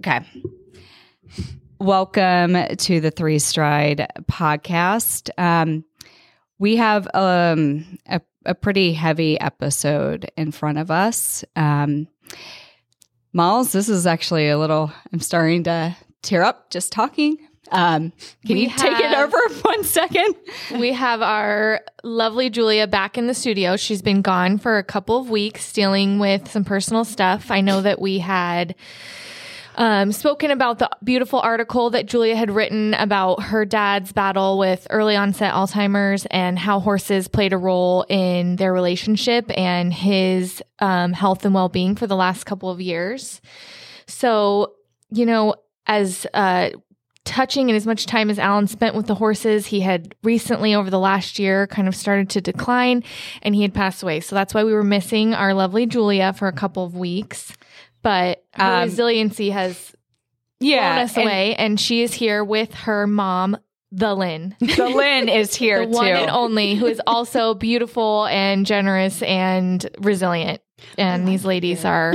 Okay. Welcome to the Three Stride podcast. Um, we have um, a, a pretty heavy episode in front of us. Um, Miles, this is actually a little, I'm starting to tear up just talking. Um, can We you take it have- over one second? We have our lovely Julia back in the studio. She's been gone for a couple of weeks dealing with some personal stuff. I know that we had um, spoken about the beautiful article that Julia had written about her dad's battle with early onset Alzheimer's and how horses played a role in their relationship and his um, health and well being for the last couple of years. So, you know, as uh, touching and as much time as Allan spent with the horses, he had recently, over the last year, kind of started to decline and he had passed away. So that's why we were missing our lovely Julia for a couple of weeks. But her Um, resiliency has blown us and away, and she is here with her mom, the Lynn. The Lynn is here The one too. and only, who is also beautiful and generous and resilient. And these ladies are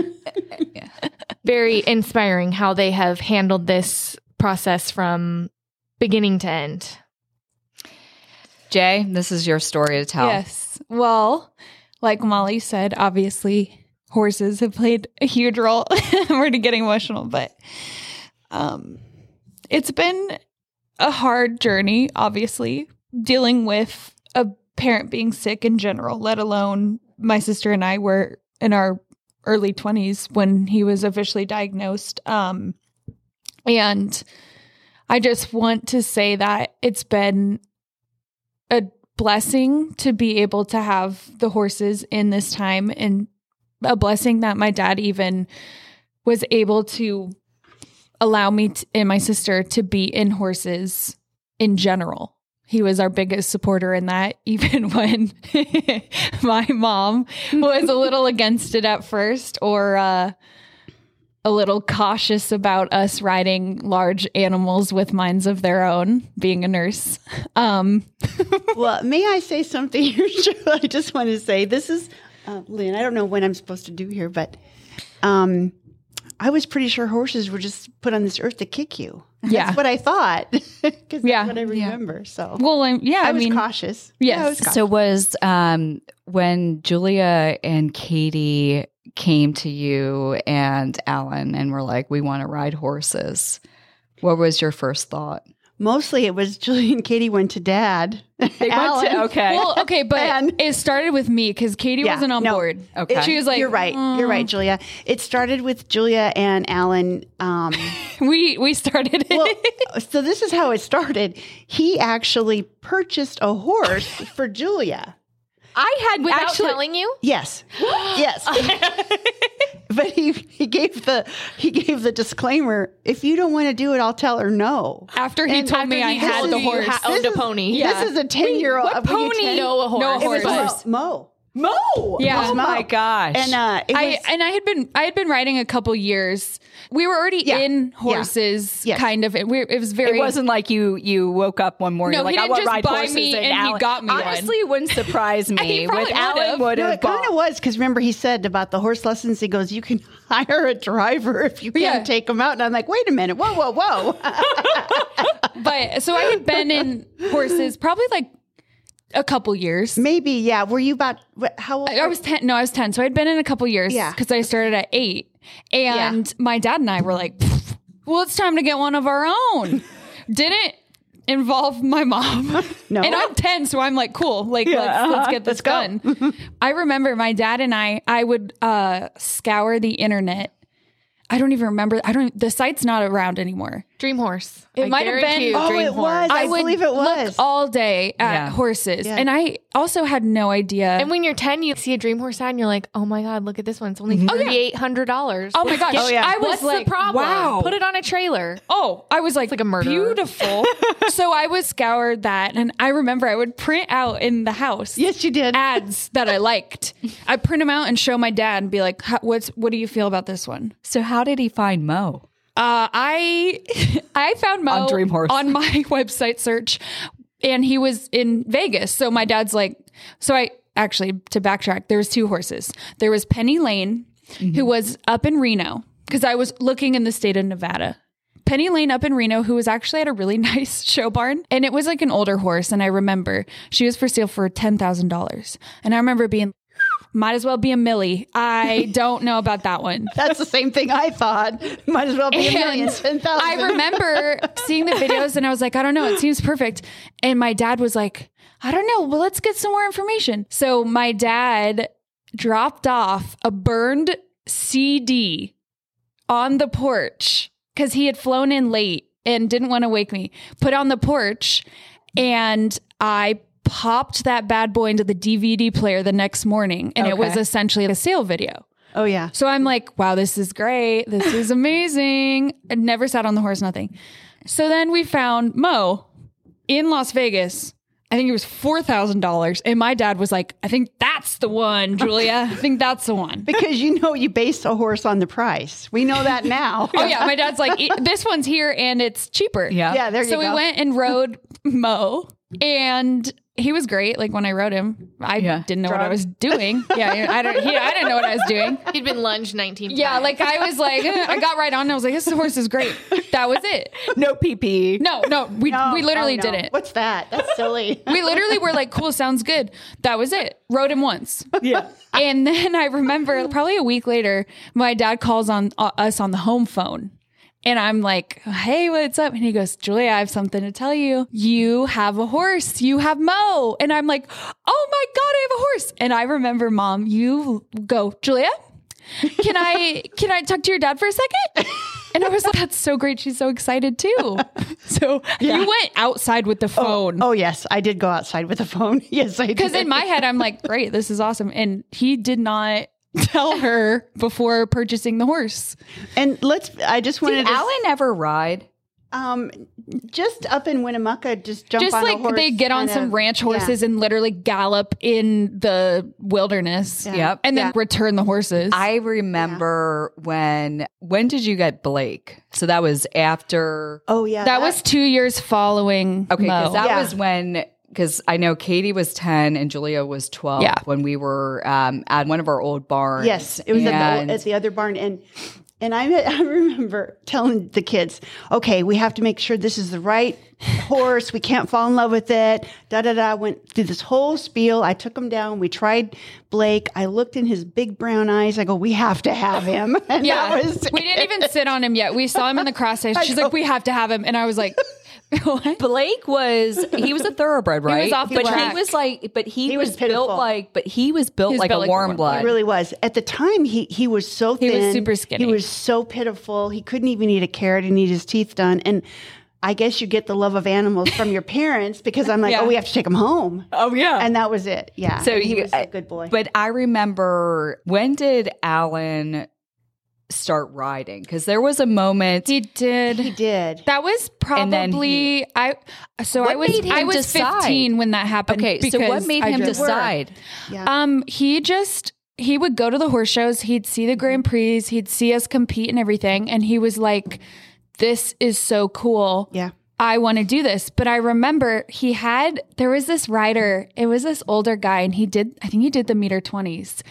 very inspiring how they have handled this process from beginning to end. Jay, this is your story to tell. Yes. Well, like Molly said, obviously horses have played a huge role. I'm already getting emotional, but um it's been a hard journey, obviously, dealing with a parent being sick in general, let alone my sister and I were in our early 20s when he was officially diagnosed. Um and I just want to say that it's been a blessing to be able to have the horses in this time and a blessing that my dad even was able to allow me t- and my sister to be in horses in general. He was our biggest supporter in that, even when my mom was a little against it at first or uh, a little cautious about us riding large animals with minds of their own, being a nurse. Um, well, may I say something here? I just want to say this is uh, Lynn. I don't know what I'm supposed to do here, but um, I was pretty sure horses were just put on this earth to kick you. Yeah. That's what I thought. Because Yeah. that's what I remember. So well, I'm, yeah, I, I, was mean, cautious. yes. Yeah, I was cautious. So was um when Julia and Katie came to you and Allan and were like, we want to ride horses. What was your first thought? Mostly it was Julie and Katie went to Dad. They went to, okay. well, okay, but And- it started with me because Katie Yeah, wasn't on no. board. Okay. she was like, "You're right. You're right, Julia." It started with Julia and Allan. Um, We we started it. well, so this is how it started. He actually purchased a horse for Julia. I had Without actually telling you? Yes, yes. but he he gave the he gave the disclaimer. If you don't want to do it, I'll tell her no. after he told me I had the you you horse. ha- owned This a is- pony. Yeah. This is a ten year old. pony? No, a horse. No It was horse. Mo. Mo. Mo. Yeah. Oh my gosh. And uh, it I was, and I had been I had been riding a couple years. We were already Yeah. in Yeah. horses, Yes. kind of. It, we, it was very. it wasn't like you you woke up one morning No, like he didn't want just ride buy me and he got me. Honestly, it wouldn't surprise me. He probably With Allan would've. would no, it kind of was because remember he said about the horse lessons. He goes, "You can hire a driver if you can't Yeah. take them out." And I'm like, "Wait a minute, whoa, whoa, whoa!" But so I had been in horses probably like a couple years. Maybe, yeah. Were you about what, how old? I I was 10. No, I was 10. So I'd been in a couple years Yeah. because I started at eight. And my dad and I were like, "Pfft, well, it's time to get one of our own. Didn't involve my mom. No. And I'm 10, so I'm like, cool. Like, let's, let's get this Let's go. done. I remember my dad and I, I would uh, scour the internet. I don't even remember. I don't, the site's not around anymore. Dream horse. It I might have been- you, Oh, Dream it horse. was. I would believe it look was. all day at Yeah. horses. Yeah. And I also had no idea. And when you're 10, you see a dream horse ad and you're like, oh my God, look at this one. It's only mm-hmm. $3,800. oh my gosh. Oh, yeah. I was What's like, the problem? wow. Put it on a trailer. Oh, I was like, like a murderer. Beautiful. so I would scour that, and I remember I would print out in the house. Yes, you did. Ads that I liked. I print them out and show my dad and be like, "What's what do you feel about this one?" So how did he find Mo? Uh, I I found Mo On Dream Horse. on my website search, and he was in Vegas. So my dad's like, so I actually to backtrack, there was two horses. There was Penny Lane, Mm-hmm. who was up in Reno. because I was looking in the state of Nevada. Penny Lane up in Reno, who was actually at a really nice show barn, and it was like an older horse. And I remember she was for sale for ten thousand dollars, and I remember being, might as well be a Millie. I don't know about that one. That's the same thing I thought. Might as well be a million, And ten thousand. I remember seeing the videos and I was like, I don't know, it seems perfect. And my dad was like, I don't know, well, let's get some more information. So my dad dropped off a burned CD on the porch because he had flown in late and didn't want to wake me. Put on the porch and I popped that bad boy into the DVD player the next morning and it was essentially a sale video. Oh yeah. So I'm like, wow, this is great. This is amazing. I never sat on the horse, nothing. So then we found Mo in Las Vegas. I think it was $4,000. And my dad was like, I think that's the one, Julia. I think that's the one. Because you know you base a horse on the price. We know that now. Oh, yeah. My dad's like, "E- this one's here and it's cheaper. Yeah. Yeah, there you so go. we went and rode Mo, and he was great. Like when I rode him, I Yeah. didn't know what I was doing. Yeah, I don't. He, I didn't know what I was doing. He'd been lunged 19 Yeah, like I was like, eh, I got right on. And I was like, this horse is great. That was it. No PP. No, no, we No, we literally oh, no. didn't. What's that? That's silly. We literally were like, cool, sounds good. That was it. Rode him once. Yeah. And then I remember probably a week later, my dad calls on uh, us on the home phone. And I'm like, hey, what's up? And he goes, Julia, I have something to tell you. You have a horse. You have Mo. And I'm like, oh my God, I have a horse. And I remember, mom, you go, Julia, can I can I talk to your dad for a second? And I was like, that's so great. She's so excited too. So you went outside with the oh, phone. Oh yes, I did go outside with the phone. Yes, I did. Because in my head, I'm like, great, this is awesome. And he did not tell her before purchasing the horse. and let's. I just wanted to Did to. Allan ever ride? Um, just up in Winnemucca, just jump Just on like a horse. they get on some of- ranch yeah. horses and literally gallop in the wilderness. Yep. And then Yeah. return the horses. I remember when when did you get Blake? So that was after Oh yeah, that was two years following. Okay, because that Yeah. was when because I know Katie was ten and Julia was twelve Yeah. when we were um, at one of our old barns. Yes, it was at the, at the other barn, and and I I remember telling the kids, okay, we have to make sure this is the right horse. We can't fall in love with it. Da da da. Went through this whole spiel. I took him down. We tried Blake. I looked in his big brown eyes. I go, we have to have him. And yeah. that was we didn't even sit on him yet. We saw him in the crosshairs. She's like, we have to have him. And I was like, what? Blake was he was a thoroughbred, right? off the but track. he was like, but he, He was, was built pitiful. like, but he was built He was like built a like a warm warm blood. It really was. At the time, he he was so He thin. was super skinny. He was so pitiful. He couldn't even eat a carrot and eat his teeth done. And I guess you get the love of animals from your parents because I'm like, Yeah. oh, we have to take him home. oh yeah, And that was it. Yeah. So he he- was a good boy. But I remember when did Allan start riding? Because there was a moment. He did. he did. That was And then probably I. So I was I was decide? fifteen when that happened. okay, so what made I him decide? Yeah. Um, he just he would go to the horse shows. He'd see the Grand Prix. He'd see us compete and everything, and he was like, "This is so cool." yeah. I want to do this. But I remember he had, there was this rider, it was this older guy, and he did, I think he did the meter 20s.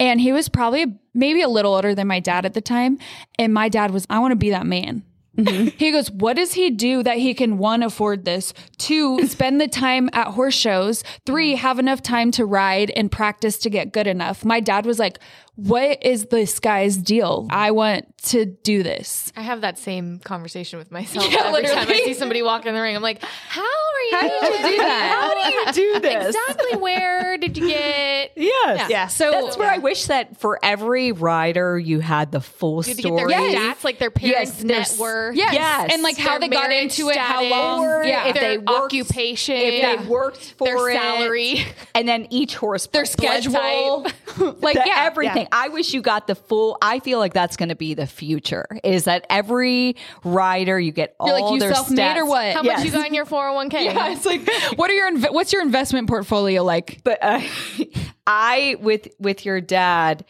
And he was probably maybe a little older than my dad at the time. And my dad was, I want to be that man. Mm-hmm. He goes, What does he do that he can one, afford this, two, spend the time at horse shows, three, have enough time to ride and practice to get good enough? My dad was like, What is this guy's deal? I want to do this. I have that same conversation with myself Yeah, every time I see somebody walk in the ring. I'm like, how are you? How did you do that? How do you do this? Exactly where did you get? Yes. Yeah. yeah. So That's where I wish that for every rider you had the full Did you get story. their stats, like their parents' Yes, net worth? Yes. Yes. And like how their they got marriage into it, how long. Or yeah. if their they worked- occupation, If Yeah. they worked for their it, salary. and then each horse their schedule. like, yeah. everything. I wish you got the full. I feel like that's going to be the future. Is that every rider you get all You're like, you their self-made stats. or what? How Yes. much you got in your 401k? Yeah, it's like, what are your, inv- what's your investment portfolio like? But uh, I with with your dad.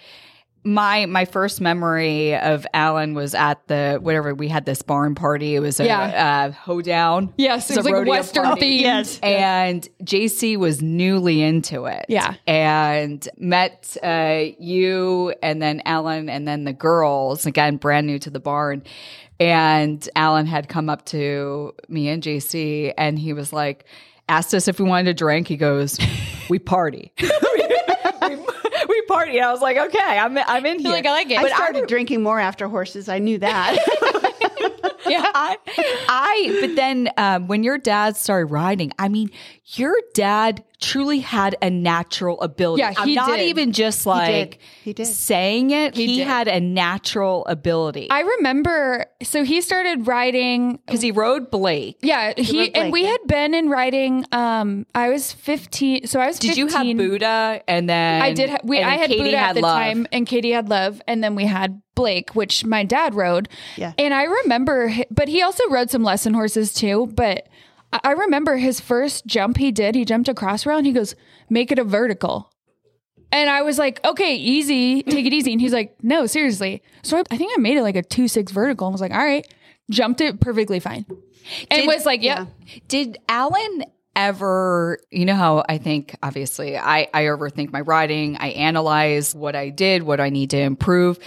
My my first memory of Allan was at the whatever we had this barn party. It was a Yeah. uh, hoedown. Yes, it It's was a like Western party. themed. Yes. And JC was newly into it. Yeah. And met uh, you and then Allan and then the girls, again, brand new to the barn. And Allan had come up to me and JC and he was like, asked us if we wanted a drink. He goes, We party. we, we party. And I was like, Okay, I'm, I'm in here. like, I like it. But I But started drinking more after horses. I knew that. yeah. I, I, but then um, when your dad started riding, I mean, your dad truly had a natural ability. Yeah, I'm he not did. even just like He did. saying it. He, did. had a natural ability I remember, so he started riding. because he rode Blake. Yeah, he rode and we Blake, had been in riding. Um, I was fifteen, so I was. 15. Did you have Buddha and then I did. Ha- we, I had Katie Buddha had at the Love. time, and Katie had Love, and then we had Blake, which my dad rode. Yeah. And I remember, hi- but he also rode some lesson horses too. But I remember his first jump he did. He jumped a cross rail, and he goes, "Make it a vertical." And I was like, okay, easy, take it easy. And he's like, no, seriously. So I, I think I made it like a two six vertical and was like, all right, jumped it perfectly fine. And Did- was like, yeah. Did Allan ever, you know how I think, obviously, I, I overthink my riding, I analyze what I did, what I need to improve.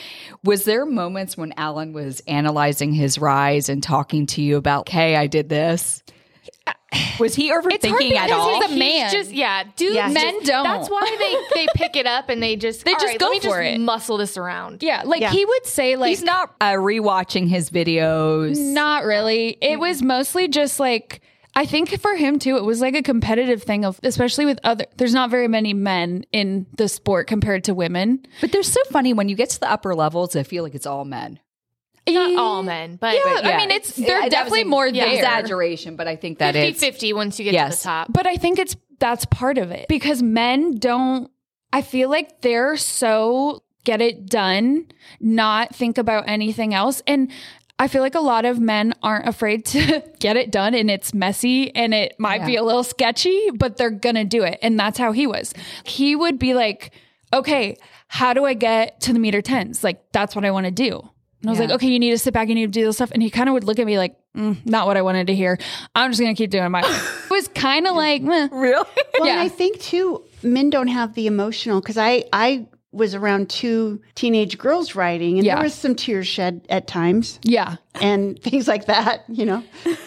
Was there moments when Allan was analyzing his rides and talking to you about, hey, I did this? Was he overthinking at all? he's a man. just yeah, dude. Yeah. Men don't. That's why they they pick it up and they just They just right, go for just it." muscle this around. Yeah. Like Yeah. he would say, like, He's not uh, rewatching his videos. Not really. It was mostly just like I think for him too, it was like a competitive thing of especially with other there's not very many men in the sport compared to women. But they're so funny when you get to the upper levels, I feel like it's all men. Not eh, all men, but Yeah, I mean it's they're that was definitely an more there. Exaggeration, but I think that 50 is 50 once you get Yes. to the top. But I think it's that's part of it because men don't I feel like they're so get it done, not think about anything else and I feel like a lot of men aren't afraid to get it done and it's messy and it might be a little sketchy, but they're going to do it. And that's how he was. He would be like, okay, how do I get to the meter tens? Like, that's what I want to do. And I was Yeah. like, okay, you need to sit back, you need to do this stuff. And he kind of would look at me like, mm, not what I wanted to hear. I'm just going to keep doing my. it was kind of like, meh. really. Well, Yeah. and I think too, men don't have the emotional because I I was around two teenage girls riding, and Yeah. there was some tears shed at times yeah. and things like that. You know,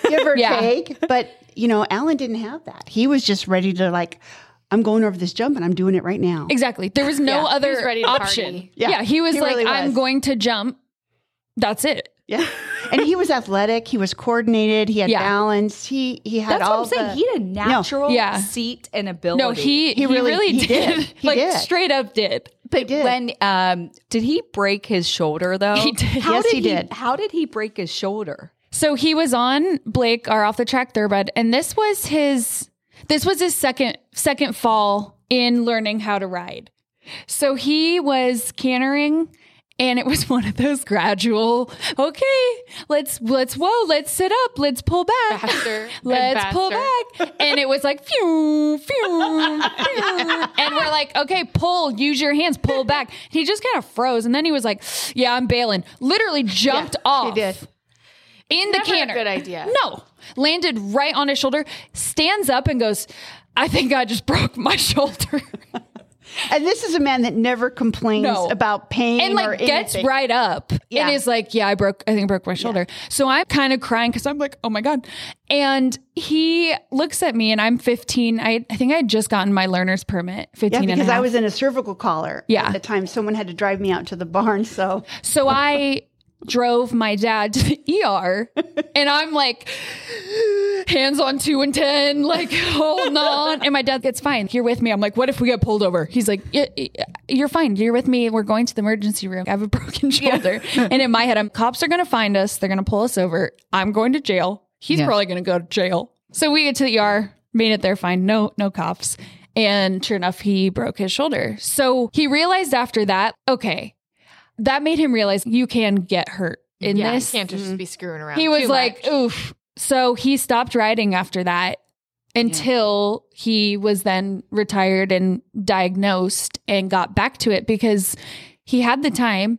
give or Yeah. take. But you know, Allan didn't have that. He was just ready to like, I'm going over this jump and I'm doing it right now. Exactly. There was no Yeah, other was ready option. Yeah. Yeah, he was he like, really I'm going to jump. That's it. Yeah, and he was athletic. He was coordinated. He had Yeah. balance. He he had That's all what I'm saying. the- he had a natural Yeah. seat and ability. No, he he, really- really, he did. did. He like did. straight up did. But did. when um, did he break his shoulder though? He did. How Yes, did he did. How did he break his shoulder? So he was on Blake, our off the track thoroughbred, and this was his this was his second second fall in learning how to ride. So he was cantering and it was one of those gradual, okay, let's let's whoa, let's sit up, let's pull back. Faster Let's pull back. And it was like phew, phew, phew. And we're like, okay, pull, use your hands, pull back. He just kind of froze. And then he was like, Yeah, I'm bailing. Literally jumped off he did. in the Never a canter. good idea. No. Landed right on his shoulder, stands up and goes, I think I just broke my shoulder. And this is a man that never complains No. about pain and like gets right up Yeah. and is like, Yeah, I broke I think I broke my shoulder. So I'm kind of crying because I'm like, oh my God. And he looks at me and I'm 15. I, I think I had just gotten my learner's permit, 15 Yeah, and a because I was in a cervical collar Yeah. at the time. Someone had to drive me out to the barn. So So I drove my dad to the ER and I'm like hands on two and 10, like holding on. And my dad gets fine. You're with me. I'm like, what if we get pulled over? He's like, "Yeah, yeah, you're fine. You're with me. We're going to the emergency room. I have a broken shoulder. and in my head, I'm cops are going to find us. They're going to pull us over. I'm going to jail. He's Yeah. probably going to go to jail. So we get to the ER, made it there fine. No, no cops. And sure enough, he broke his shoulder. So he realized after that, okay, that made him realize you can get hurt in yeah, this. you can't just be screwing around. He was too like, much. oof. So he stopped riding after that until he was then retired and diagnosed and got back to it because he had the time.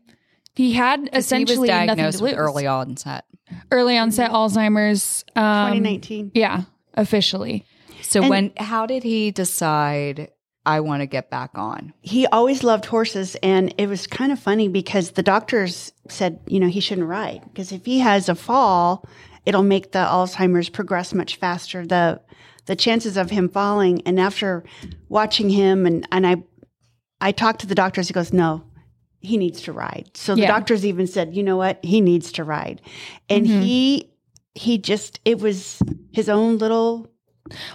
He had he was essentially nothing diagnosed to with lose. early onset. early onset Alzheimer's. Um, 2019. Yeah, officially. So And- when how did he decide I want to get back on? he always loved horses and it was kind of funny because the doctors said you know he shouldn't ride because if he has a fall it'll make the alzheimer's progress much faster the the chances of him falling and after watching him and and i i talked to the doctors he goes no he needs to ride so the doctors even said you know what he needs to ride and he he just it was his own little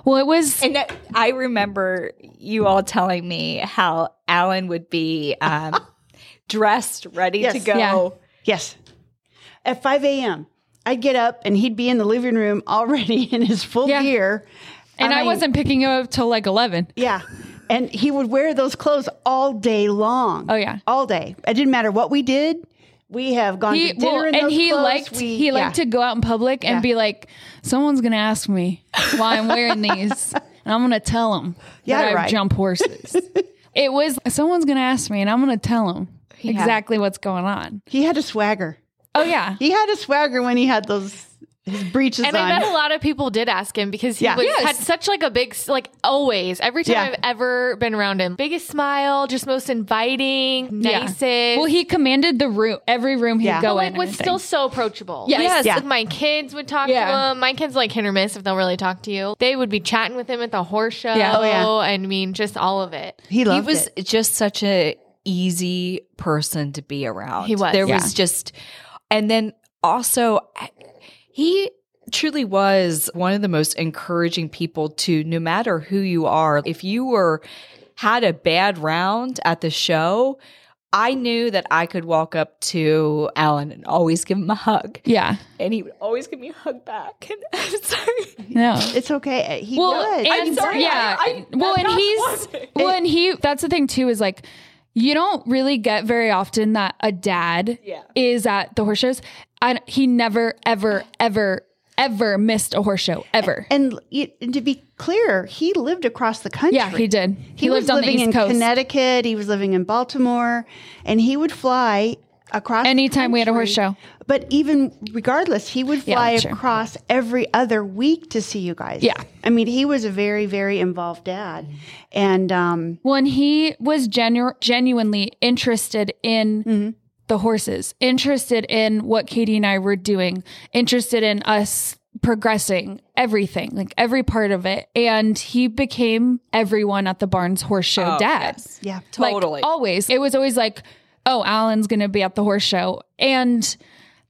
Well, it was And that- I remember you all telling me how Allan would be um, dressed, ready to go. Yeah. Yes. At 5 a.m., I'd get up and he'd be in the living room already in his full Yeah. gear. and I, mean, wasn't picking him up till like eleven. Yeah. And he would wear those clothes all day long. Oh, yeah. All day. It didn't matter what we did. We have gone He to dinner well, in and those he clothes. liked We- he yeah. liked to go out in public and Yeah. be like, someone's gonna ask me why I'm wearing these, and I'm gonna tell them Yeah, that I right. jump horses. it was someone's gonna ask me, and I'm gonna tell them Yeah. exactly what's going on. He had a swagger. Oh yeah, He had a swagger when he had those his breeches And on. I bet a lot of people did ask him because he Yeah. was, Yes. had such like a big, like always, every time Yeah. I've ever been around him, biggest smile, just most inviting, Yeah. nicest. Well, he commanded the room, every room he'd Yeah. go but, in. like and was still so approachable. Yes. Like, Yes. Yeah. like, my kids would talk Yeah. to him. My kids like hit or miss if they'll really talk to you. They would be chatting with him at the horse show. Yeah. Oh, yeah. I mean, just all of it. he loved He was it. just such a easy person to be around. He was. There Yeah. was just, and then also he truly was one of the most encouraging people to no matter who you are if you were had a bad round at the show i knew that i could walk up to allan and always give him a hug Yeah, and he would always give me a hug back and i'm sorry no. It's okay. Uh, he well, was. and sorry, yeah, I- I- well, and he's one. well, and he. That's the thing too is like you don't really get very often that a dad Yeah. is at the horse shows, and he never, ever, ever, ever missed a horse show ever. and, and to be clear, he lived across the country. yeah, he did. He, He, lived was on the living East in Coast. Connecticut. He was living in Baltimore, and he would fly across the Anytime we had a horse show. But even regardless, he would Yeah, fly that's true. across every other week to see you guys. Yeah. I mean, he was a very, very involved dad, and um, Well, and he was genu- genuinely interested in Mm-hmm. the horses, interested in what Katie and I were doing, interested in us progressing everything, like every part of it. And he became everyone at the Barnes Horse Show Oh, dad. yes. yeah, Like, Totally. always. It was always like, oh, Allan's going to be at the horse show. And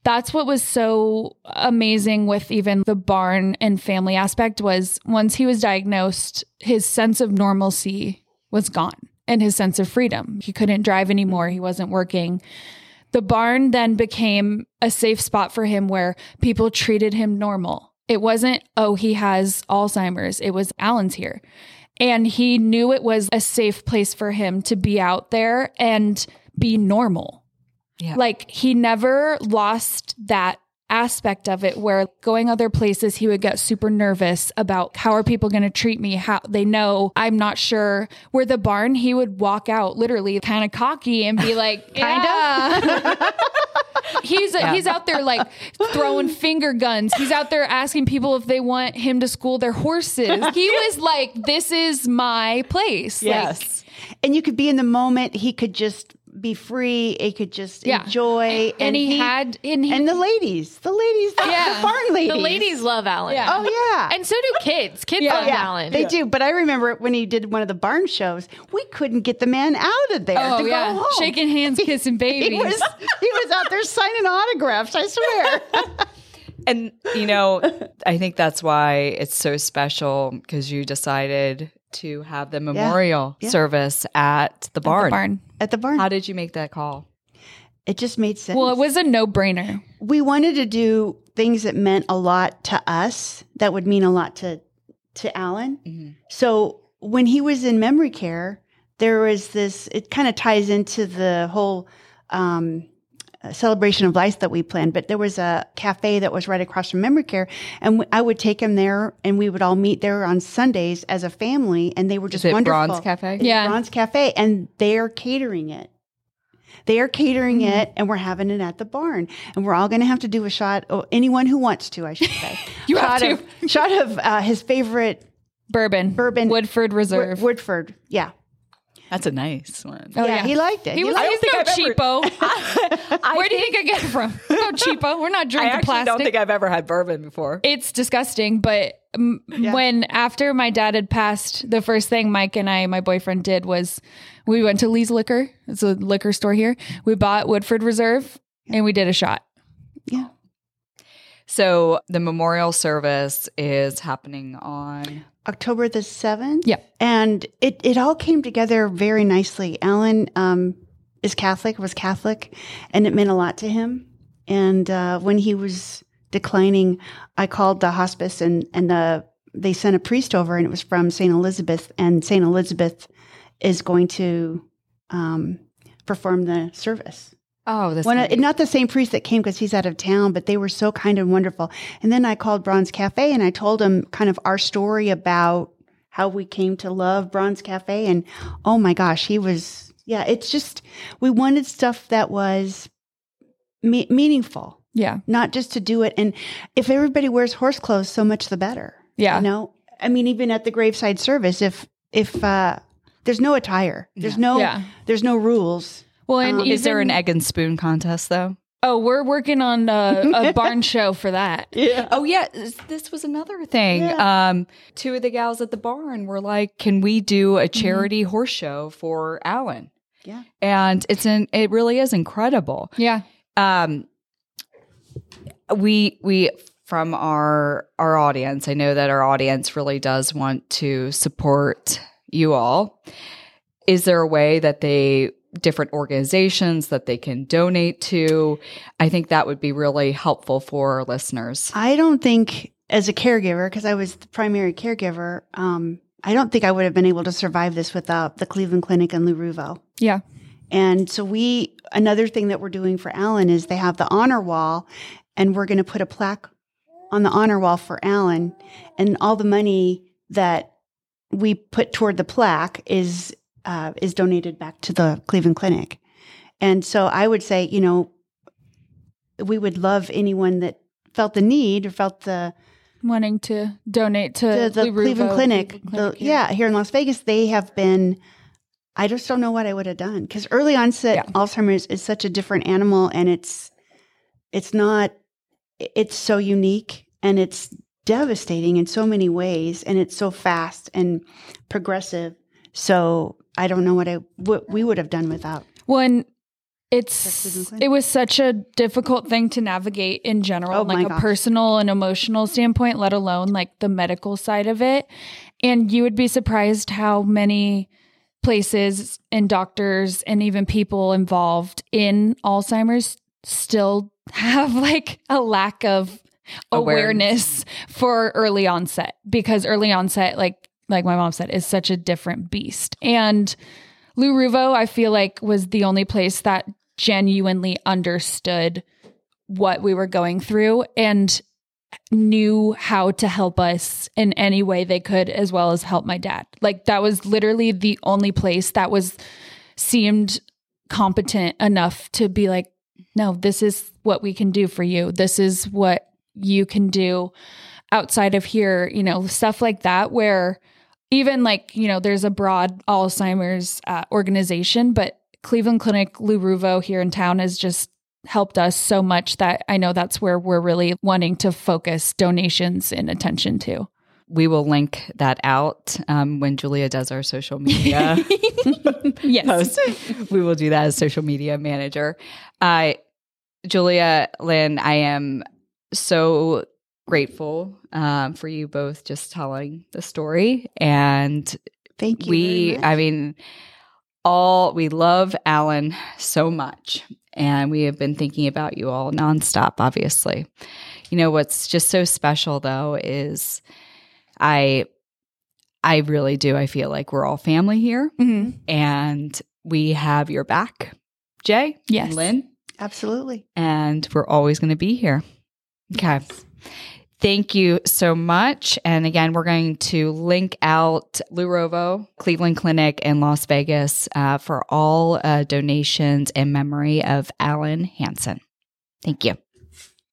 that's what was so amazing with even the barn and family aspect was once he was diagnosed, his sense of normalcy was gone and his sense of freedom. He couldn't drive anymore. He wasn't working. The barn then became a safe spot for him where people treated him normal. It wasn't, oh, he has Alzheimer's. It was Allan's here. And he knew it was a safe place for him to be out there and be normal. Yeah. Like he never lost that aspect of it where going other places he would get super nervous about how are people going to treat me? How they know i'm not sure where the barn he would walk out literally kind of cocky and be like kind of he's he's out there like throwing finger guns. He's out there asking people if they want him to school their horses. He was like this is my place. Like, yes. And you could be in the moment. He could just be free. It could just Yeah. enjoy, and, he, had and he and the ladies, the ladies, the, Yeah. the barn ladies, The ladies love Allan. Yeah. Oh yeah, And so do kids. Kids Yeah. love yeah, Allan. they do. But I remember when he did one of the barn shows, we couldn't get the man out of there oh to yeah go home. shaking hands kissing babies He was he was out there signing autographs. I swear. And you know, I think that's why it's so special because you decided to have the memorial Yeah. service at the barn. the barn At the barn, How did you make that call? it just made sense. well it was a no-brainer we wanted to do things that meant a lot to us that would mean a lot to to Allan. Mm-hmm. So when he was in memory care, there was this. It kind of ties into the whole um, celebration of life that we planned. But there was a cafe that was right across from memory care, and w- I would take him there, and we would all meet there on Sundays as a family, and they were just Is it wonderful. Bronze Cafe? It's Yeah. Bronze Cafe, and they're catering it. They are catering Mm-hmm. it, and we're having it at the barn, and we're all going to have to do a shot. Oh, anyone who wants to, I should say, You have shot to. of shot of uh, his favorite Bourbon. Bourbon. Woodford Reserve. Wood- Woodford. Yeah, That's a nice one. Oh, yeah, he liked it. He was I don't he's think no I've ever- cheapo. Where do you think I get it from? No cheapo. We're not I drinking actually plastic. I don't think I've ever had bourbon before. it's disgusting, but um, when after my dad had passed, the first thing Mike and I, my boyfriend, did was we went to Lee's Liquor. It's a liquor store here. We bought Woodford Reserve and we did a shot. yeah. So the memorial service is happening on. October the seventh. Yeah. and it it all came together very nicely. Allan um, is Catholic, was Catholic, and it meant a lot to him. And uh, when he was declining, I called the hospice, and and uh, they sent a priest over, and it was from Saint Elizabeth, and Saint Elizabeth is going to um, perform the service. Oh, this One, not the same priest that came because he's out of town, but they were so kind and wonderful. And then I called Bronze Cafe and I told him kind of our story about how we came to love Bronze Cafe. And oh my gosh, he was, yeah, it's just, we wanted stuff that was me- meaningful, Yeah. not just to do it. And if everybody wears horse clothes, so much the better. Yeah. You know, I mean, even at the graveside service, if, if, uh, there's no attire, there's no, Yeah. there's no rules. Well, and Um, Is there an egg and spoon contest though? Oh, we're working on a, a barn show for that. Yeah. Oh yeah, this- was another thing. Um, two of the gals at the barn were like, "Can we do a charity horse show for Allan?" Yeah. And it's an it really is incredible. Yeah. Um, we we from our our audience, I know that our audience really does want to support you all. Is there a way that they different organizations that they can donate to? I think that would be really helpful for our listeners. I don't think, as a caregiver, because I was the primary caregiver, um, I don't think I would have been able to survive this without the Cleveland Clinic and Lou Ruvo. Yeah. And so we, another thing that we're doing for Allan is they have the honor wall, and we're going to put a plaque on the honor wall for Allan, and all the money that we put toward the plaque is uh, is donated back to the Cleveland Clinic. And so I would say, you know, we would love anyone that felt the need or felt the Wanting to donate to the, the Cleveland Clinic. Cleveland the, Clinic, yeah, here in Las Vegas, they have been. I just don't know what I would have done because early onset Yeah. Alzheimer's is such a different animal, and it's it's not. It's so unique and it's devastating in so many ways, and it's so fast and progressive. So I don't know what I what we would have done without. When it's it was such a difficult thing to navigate in general, Oh like a gosh. personal and emotional standpoint, let alone like the medical side of it. And you would be surprised how many places and doctors and even people involved in Alzheimer's still have like a lack of awareness, for early onset because early onset like like my mom said is such a different beast. And Lou Ruvo, I feel like, was the only place that genuinely understood what we were going through and knew how to help us in any way they could, as well as help my dad. Like, that was literally the only place that was seemed competent enough to be like, no, this is what we can do for you. This is what you can do outside of here, you know, stuff like that, where even like you know there's a broad alzheimer's uh, organization but cleveland clinic lou ruvo here in town has just helped us so much that i know that's where we're really wanting to focus donations and attention to We will link that out um, when Julia does our social media yes post. We will do that as social media manager. Uh, Julia Lynn, I am so grateful um, for you both just telling the story and Thank you. we i mean all we love allan so much and we have been thinking about you all nonstop obviously you know what's just so special though is i i really do i feel like we're all family here Mhm. and we have your back jay Yes. and lynn absolutely. and we're always going to be here okay Thank you so much. And again, we're going to link out Lou Ruvo, Cleveland Clinic in Las Vegas uh, for all uh, donations in memory of Allan Hanssen. Thank you.